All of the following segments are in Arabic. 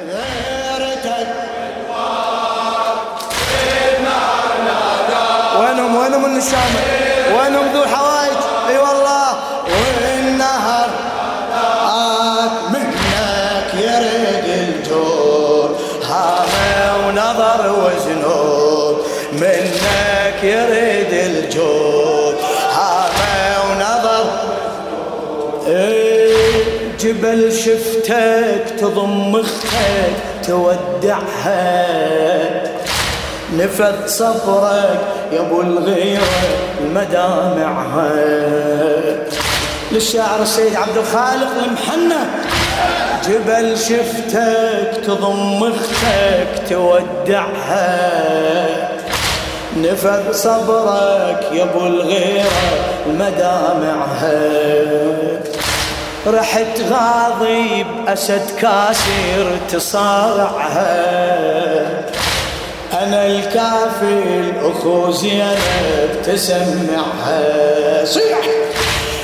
غيرتك وينهم وينهم النشامة وينهم ذو الحوايج إي والله. والنهر. منك يرد الجود. هامة ونظر وزنود منك يرد الجود. هامة ونظر. جبل شفتك تضم أختك تودعها نفذ صبرك يا أبو الغيرة المدامعها للشاعر السيد عبد الخالق المحنة. جبل شفتك تضم أختك تودعها نفذ صبرك يا أبو الغيرة المدامعها رحت غاضي بأسد كاسر تصارعها. أنا الكافل أخو زينب تسمعها. صيح!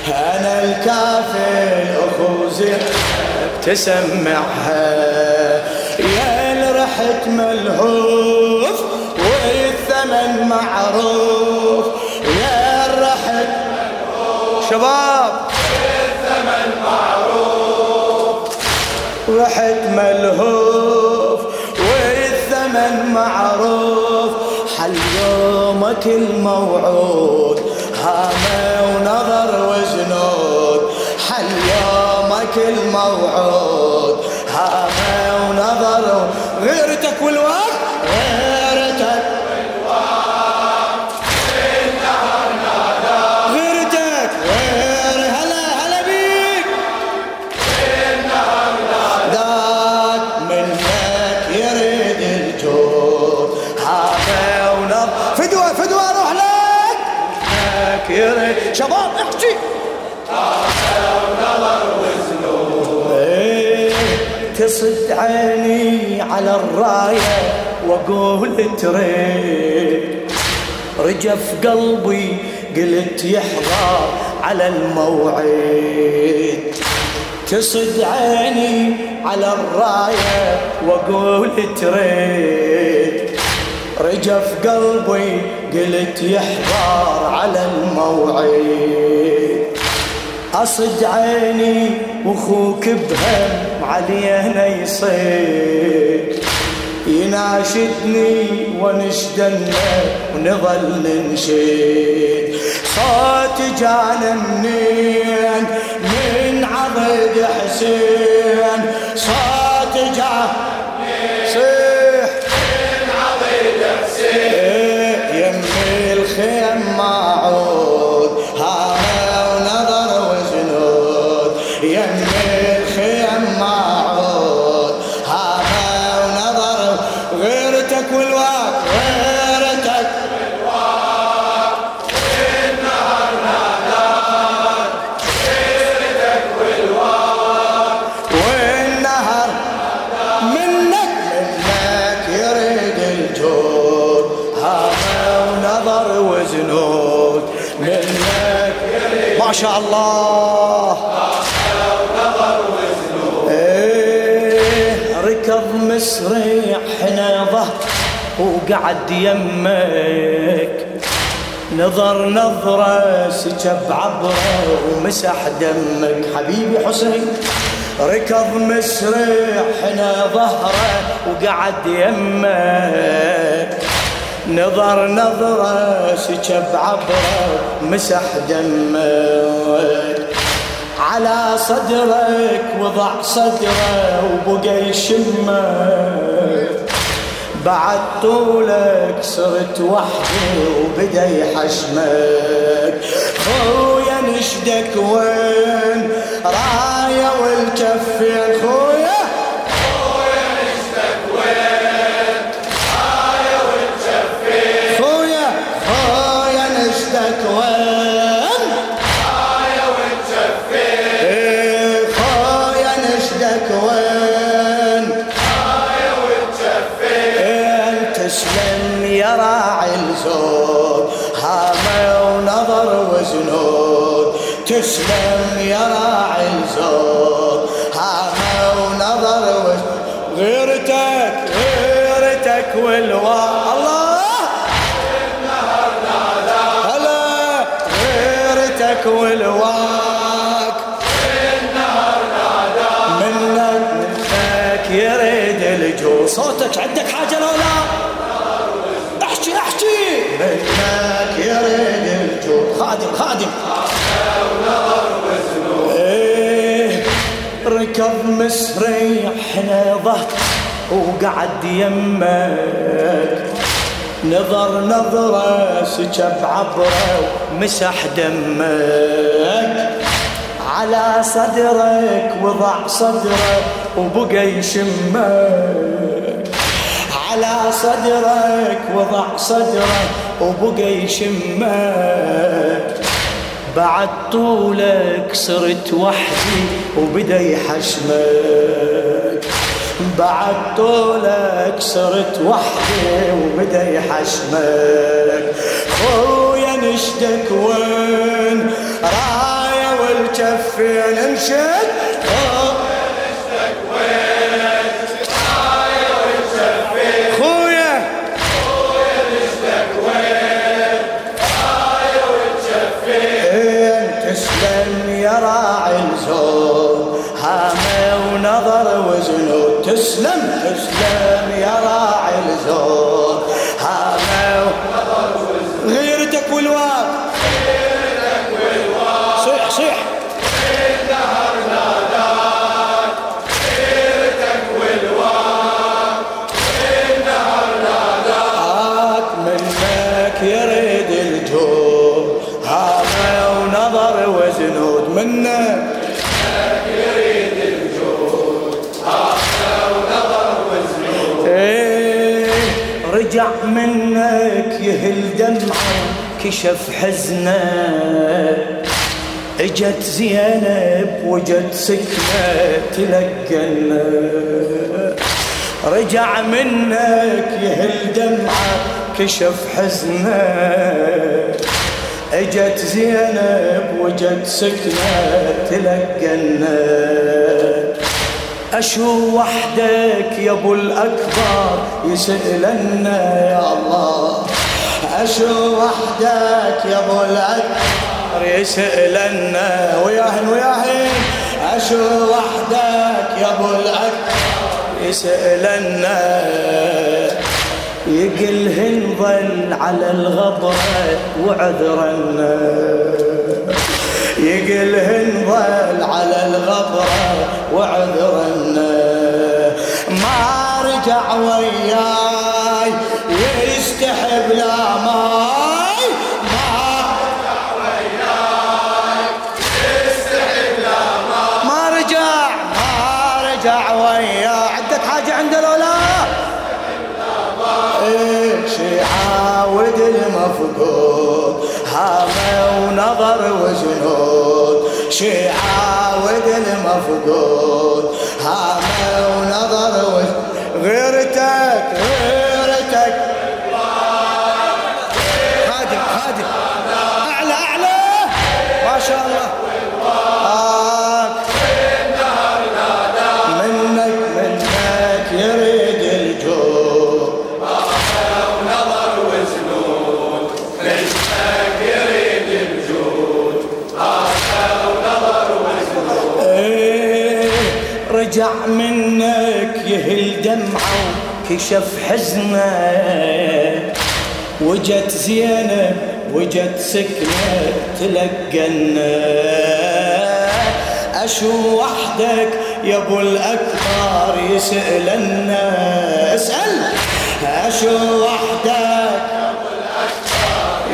أنا الكافل أخو زينب تسمعها. يا رحت ملهوف والثمن معروف. يا رحت شباب! رحت ملهوف والثمن معروف. حل يومك الموعود هامة ونظر وزنود حل يومك الموعود هامة ونظر غيرتك والوقت تصد عيني على الراية واقول تريد رجف قلبي قلت يحضر على الموعد. تصد عيني على الراية واقول تريد رجف قلبي قلت يحضر على الموعد. أصد عيني وأخوك بهم علينا يصيد يناشدني ونشدنا ونظل ننشد صوت جانا منين؟ من عضد حسين. ما شاء الله. إيه ركض مسرع حناضه وقعد يمك. نظر نظرة سكب عبرة ومسح دمك. حبيبي حسين ركض مسرع حنا ظهره وقعد يمك. نظر نظرة سكب عبرة مسح دمك على صدرك وضع صدره وبقى يشمك بعد طولك صرت وحدي وبدا يحشمك خويا نشدك وين؟ راية والكفين خويا خويا. تسلم يا راعي الزود هامة ونظر وزنود غيرتك غيرتك والوا الله! هلا! غيرتك والواك منك يريد صوتك عندك حاجة لو ركض مسريح نضت وقعد يمك. نظر نظرة سكب عبرة ومسح دمك. على صدرك وضع صدرة وبقى يشمك. على صدرك وضع صدرة وبقى يشمك. بعد طولك صرت وحدي وبدأ يحشمك. بعد طولك صرت وحدي وبدأ يحشمك. خويا نشدك وين؟ راية والجفين نشد تسلم تسلم تسلم يا راعي رجع منك يهل دمعة كشف حزنة. اجت زينب وجت سكنة تلقنا رجع منك يهل دمعة كشف حزنة. اجت زينب وجت سكنة تلقنا اشو وحدك يا أبو الأكبر يسألنا يا الله. اشو وحدك يا أبو الأكبر يسألنا وياهن وياهن اشو وحدك يا أبو الأكبر يسألنا يقلهن ظل على الغبرة وعذرنا يقلهن ظل على الغبرة وعذرنا ما رجع وياي يستحب لا ماي. ما ما رجع ما رجع ويا عندك حاجة عند الأولاد شعاود المفقود؟ هامه ونظر وجنود شعاود المفقود هامه ونظر وجنود رجع منك يهل دمعه وكشف حزنه. وجت زينب وجت سكنة تلقنا أشو وحدك يا أبو الأكبر يسألنا. اسأل. أشو وحدك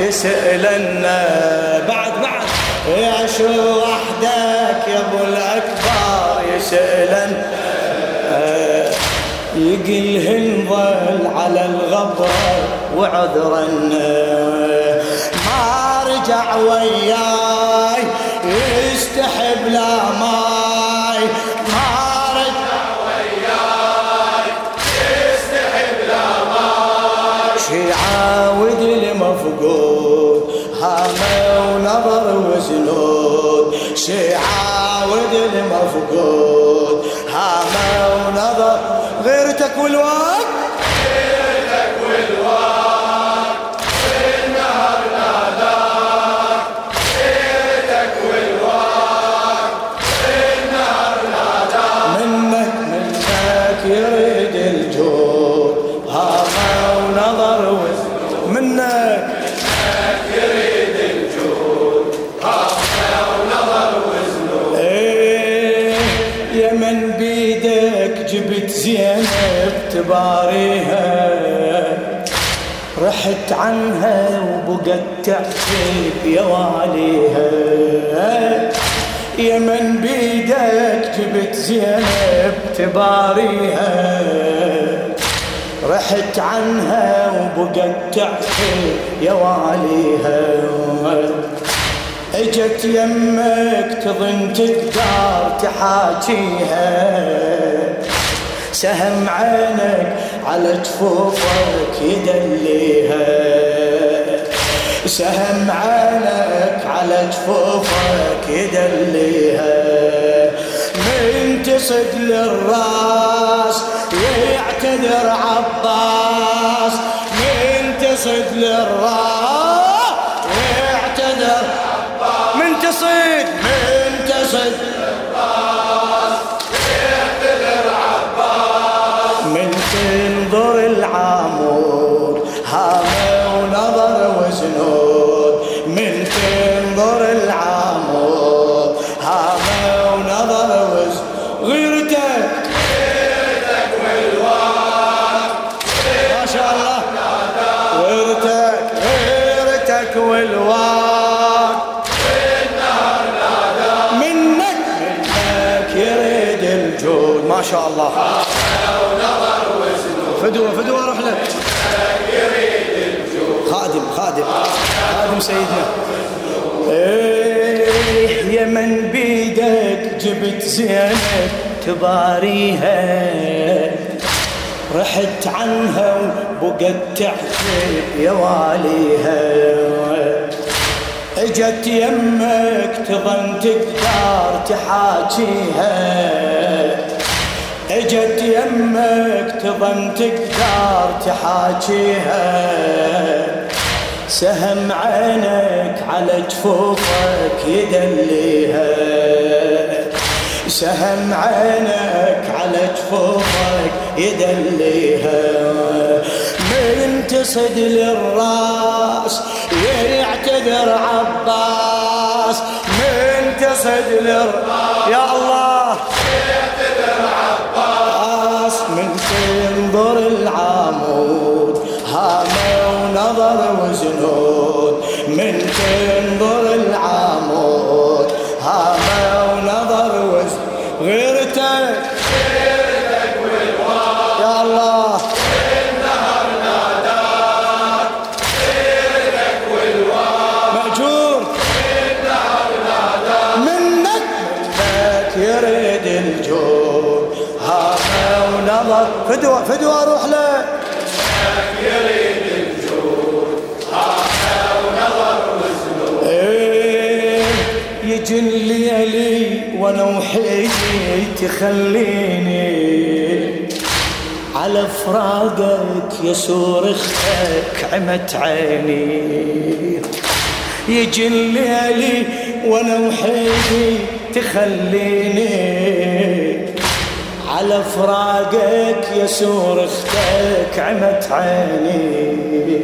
يسألنا. بعد بعد. يا شو وحدك يا أبو الاكبر يسألن يقلهن ظل على الغبرة وعذرنا ما رجع وياي يستحب لا ماي. ما رجع شعاود المفقود هامة ونظر وزنود شعاود المفقود غيرتك والوقت رحت عنها وبقت تعتب يا واليها. يا من بيدك جبت زينب تباريها. رحت عنها وبقت يا واليها. اجت يمك تظن تقدر تحاكيها. سهم عينك على جفوفك يدليها. سهم عينك على جفوفك يدليها. من تصد للراس يعتذر عباس. من تصد للراس تنظر العمود. هامه ونظر وزن غيرتك غيرتك. والوقت ما شاء الله. غيرتك. غيرتك والوقت والنهر ناداك منك. منك يريد الجود. ما شاء الله. فدوة فدوة الجود خادم خادم. خادم سيدنا. إيه يا من بيدك جبت زينب تباريها رحت عنها وبقت تعتب يا واليها اجت يمك تظن تقدر تحاكيها. اجت يمك تظن تقدر تحاكيها. سهم عينك على جفوفك يدليها. سهم عينك على جفوفك يدليها. من تصد للراس يعتذر عباس. من تصد للراس يا الله عباس. من تنظر العمود ونظر وزنود من تنظر العمود. هامه ونظر وزن غيرتك غيرتك والوقت يا الله. والنهر ناداك غيرتك والوقت مأجور. والنهر ناداك منك منك يريد الجود. هامه ونظر. فدوة فدوة وأنا وحيدي تخليني على فراقك يا أختك عمت عيني. يجي الليالي وأنا وحيدي تخليني على فراقك يا أختك عمت عيني.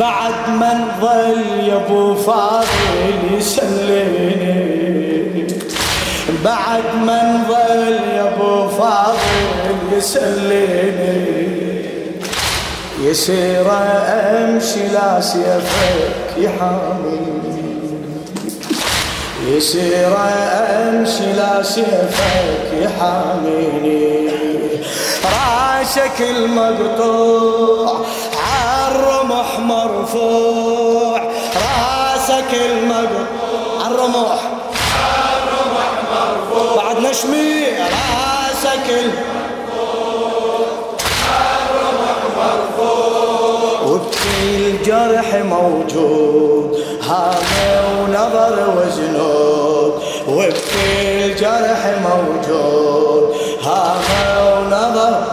بعد ما نظل يا ابو فاضل يسليني. بعد ما نظل يا ابو فاضل يسليني. يسير امشي لا سيفك يحاميني يسير امشي لا سيفك يحاميني راسك المقطوع عالرمح مرفوع. نشمي رأسك المقطوع وبكل جرح موجود هامة ونظر وزنود وبكل جرح موجود ونظر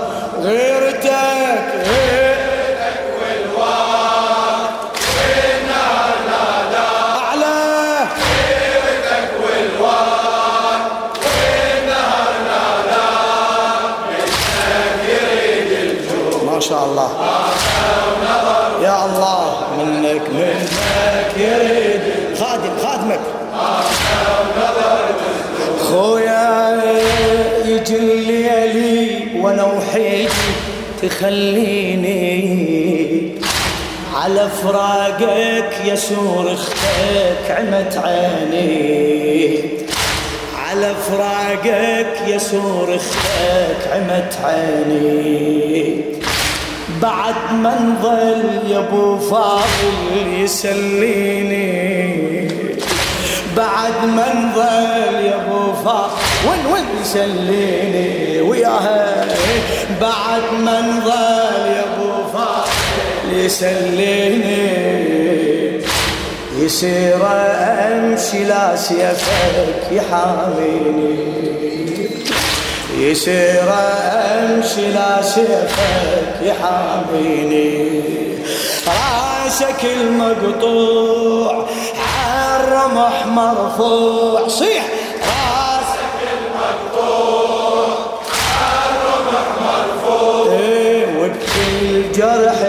شاء الله. يا الله منك منك يريد خادم خادمك. خويا يجي الليلي وأنا وحيدي تخليني على فراقك يسور أختك عمت عيني. على فراقك يسور أختك عمت عيني. بعد ما نظل يا ابو فاضل يسليني. بعد ما نظل يا ابو فاضل وين وين يسليني وياها. بعد ما نظل يا ابو فاضل يسليني. يصير امشي لا سيفك يحاميني. يصير أمشي لا سيفك يحاميني راسك المقطوع عالرمح مرفوع. صيح. راسك المقطوع عالرمح مرفوع. إيه وبكل جرح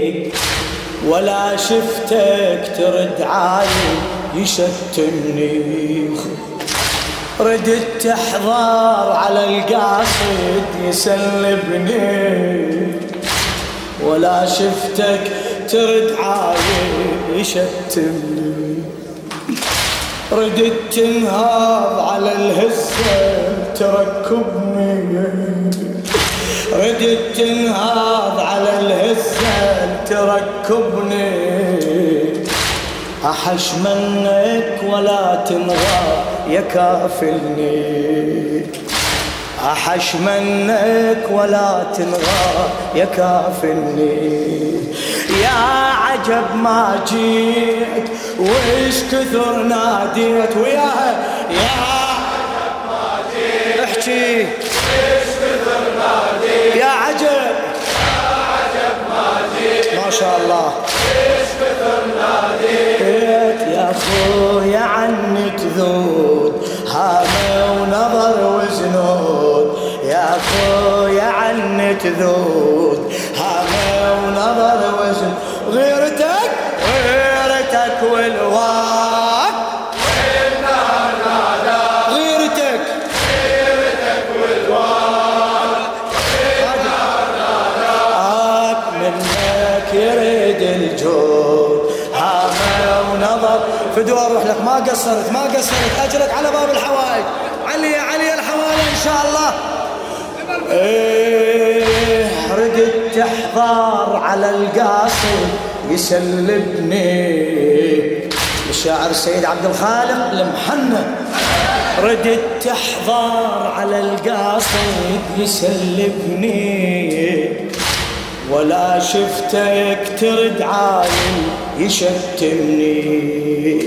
ولا شفتك ترد عالي يشتمني. ردت تحضر على القاصد يسلبني. ولا شفتك ترد عالي يشتمني. ردت تنهض على الهزة تركبني. ردت تنهض على الهزة تركبني. أحش منك ولا تنغى يكافلني. أحش منك ولا تنغى يكافلني. يا عجب ما جيت وإيش كثر ناديت. وياها يا عجب ما جيت. احكي. شاء الله. إيش كثر ناديت يا اخويا عنك ذود هامة ونظر وزنود. يا اخويا عنك ذود هامة ونظر وزن غيرتك فدوى أروح لك. ما قصرت ما قصرت. اجلك على باب الحوائج. علي علي الحوالي إن شاء الله. إيه ردت تحضر على القاصد يسلبني الشاعر السيد عبد الخالق المحنة. ردت تحضر على القاصد يسلبني ولا شفتك ترد عايل. يشتمني.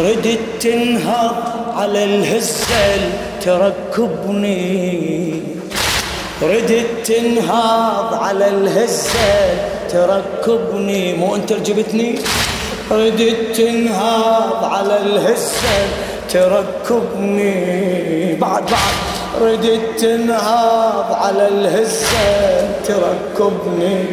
ردت تنهض على الهزل تركبني ردت تنهض على الهزل تركبني مو انت جبتني؟ ردت تنهض على الهزل تركبني بعد بعد. ردت تنهض على الهزل تركبني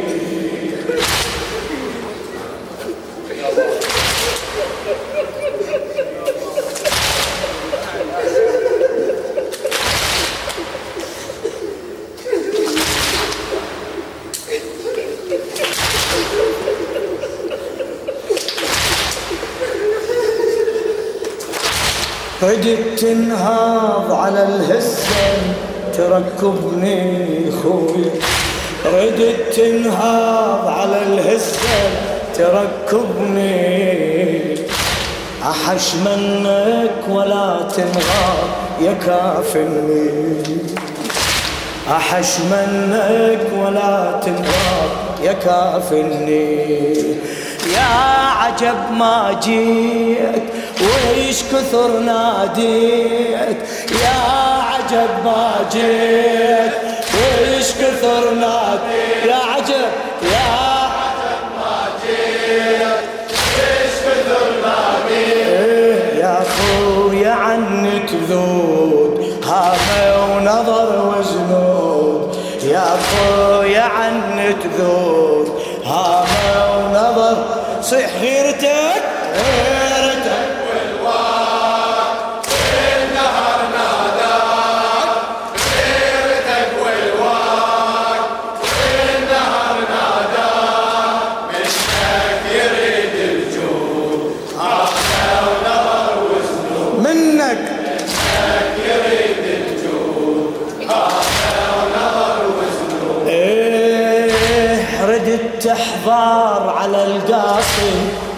ردت تنهض على الهزة تركبني خوي ردت تنهض على الهزة تركبني. أحش منك ولا تنغار يا كافني أحش منك ولا تنغار يا كافني يا عجب ما جيت ويش كثر ناديت يا عجب ما جيت. ويش كثر ناديت يا عجب يا عجب ما جيت. ويش كثر ناديت. يا خويا عنك ذود هامة ونظر وزنود يا خويا عنك ذود هامة ونظر صيح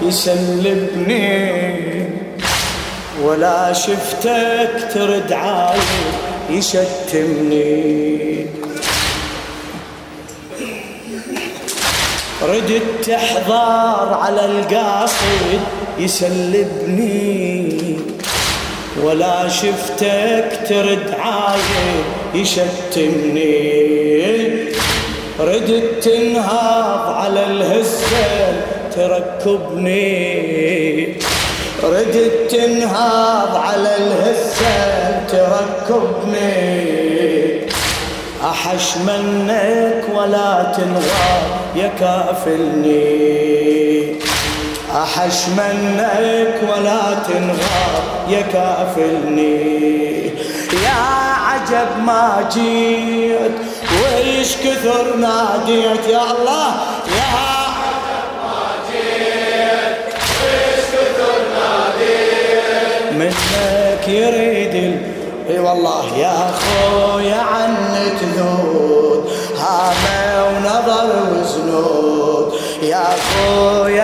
يسلبني. ولا شفتك ترد عايد يشتمني. ردت تحضر على القاصد يسلبني. ولا شفتك ترد عايد يشتمني. ردت تنهض على الهزة تركبني. ردت تنهض على الهزة تركبني. أحش منك ولا تنغار يا كافلني. أحش منك ولا تنغار يا كافلني. يا عجب ما جيت ويش كثر ناديت يا الله. والله يا خويا عنك ذود هامة ونظر وزنود. يا خويا